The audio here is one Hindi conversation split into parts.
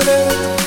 Beautiful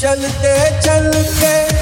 चलते चलते।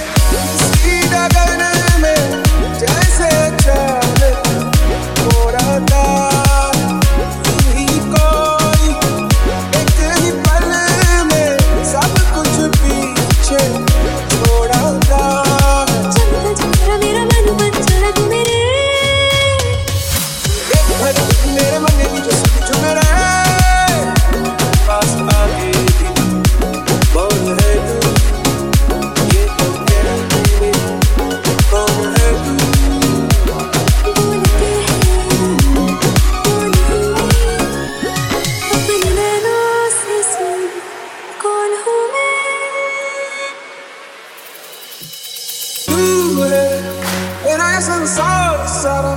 सारा।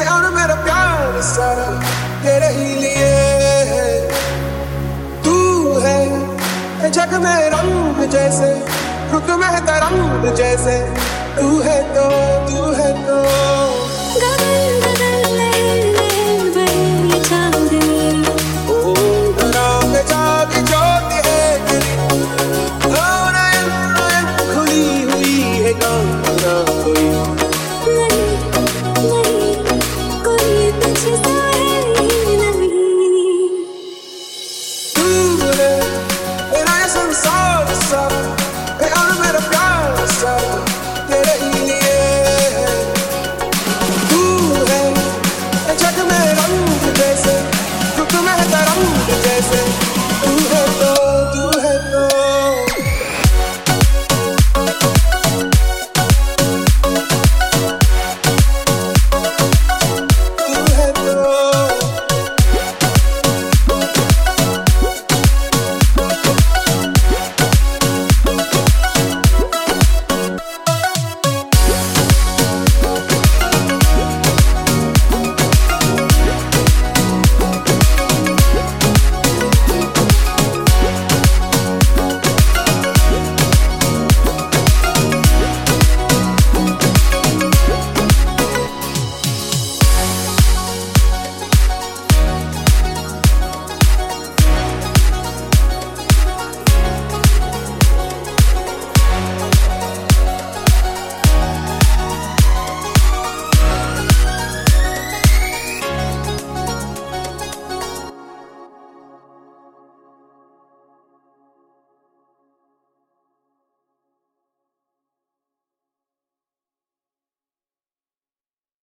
ए मेरा प्यार सारा तेरे ही लिए है। तू है जग में रंग जैसे, रुक में तरंग जैसे। तू है तो तू है तो। गगन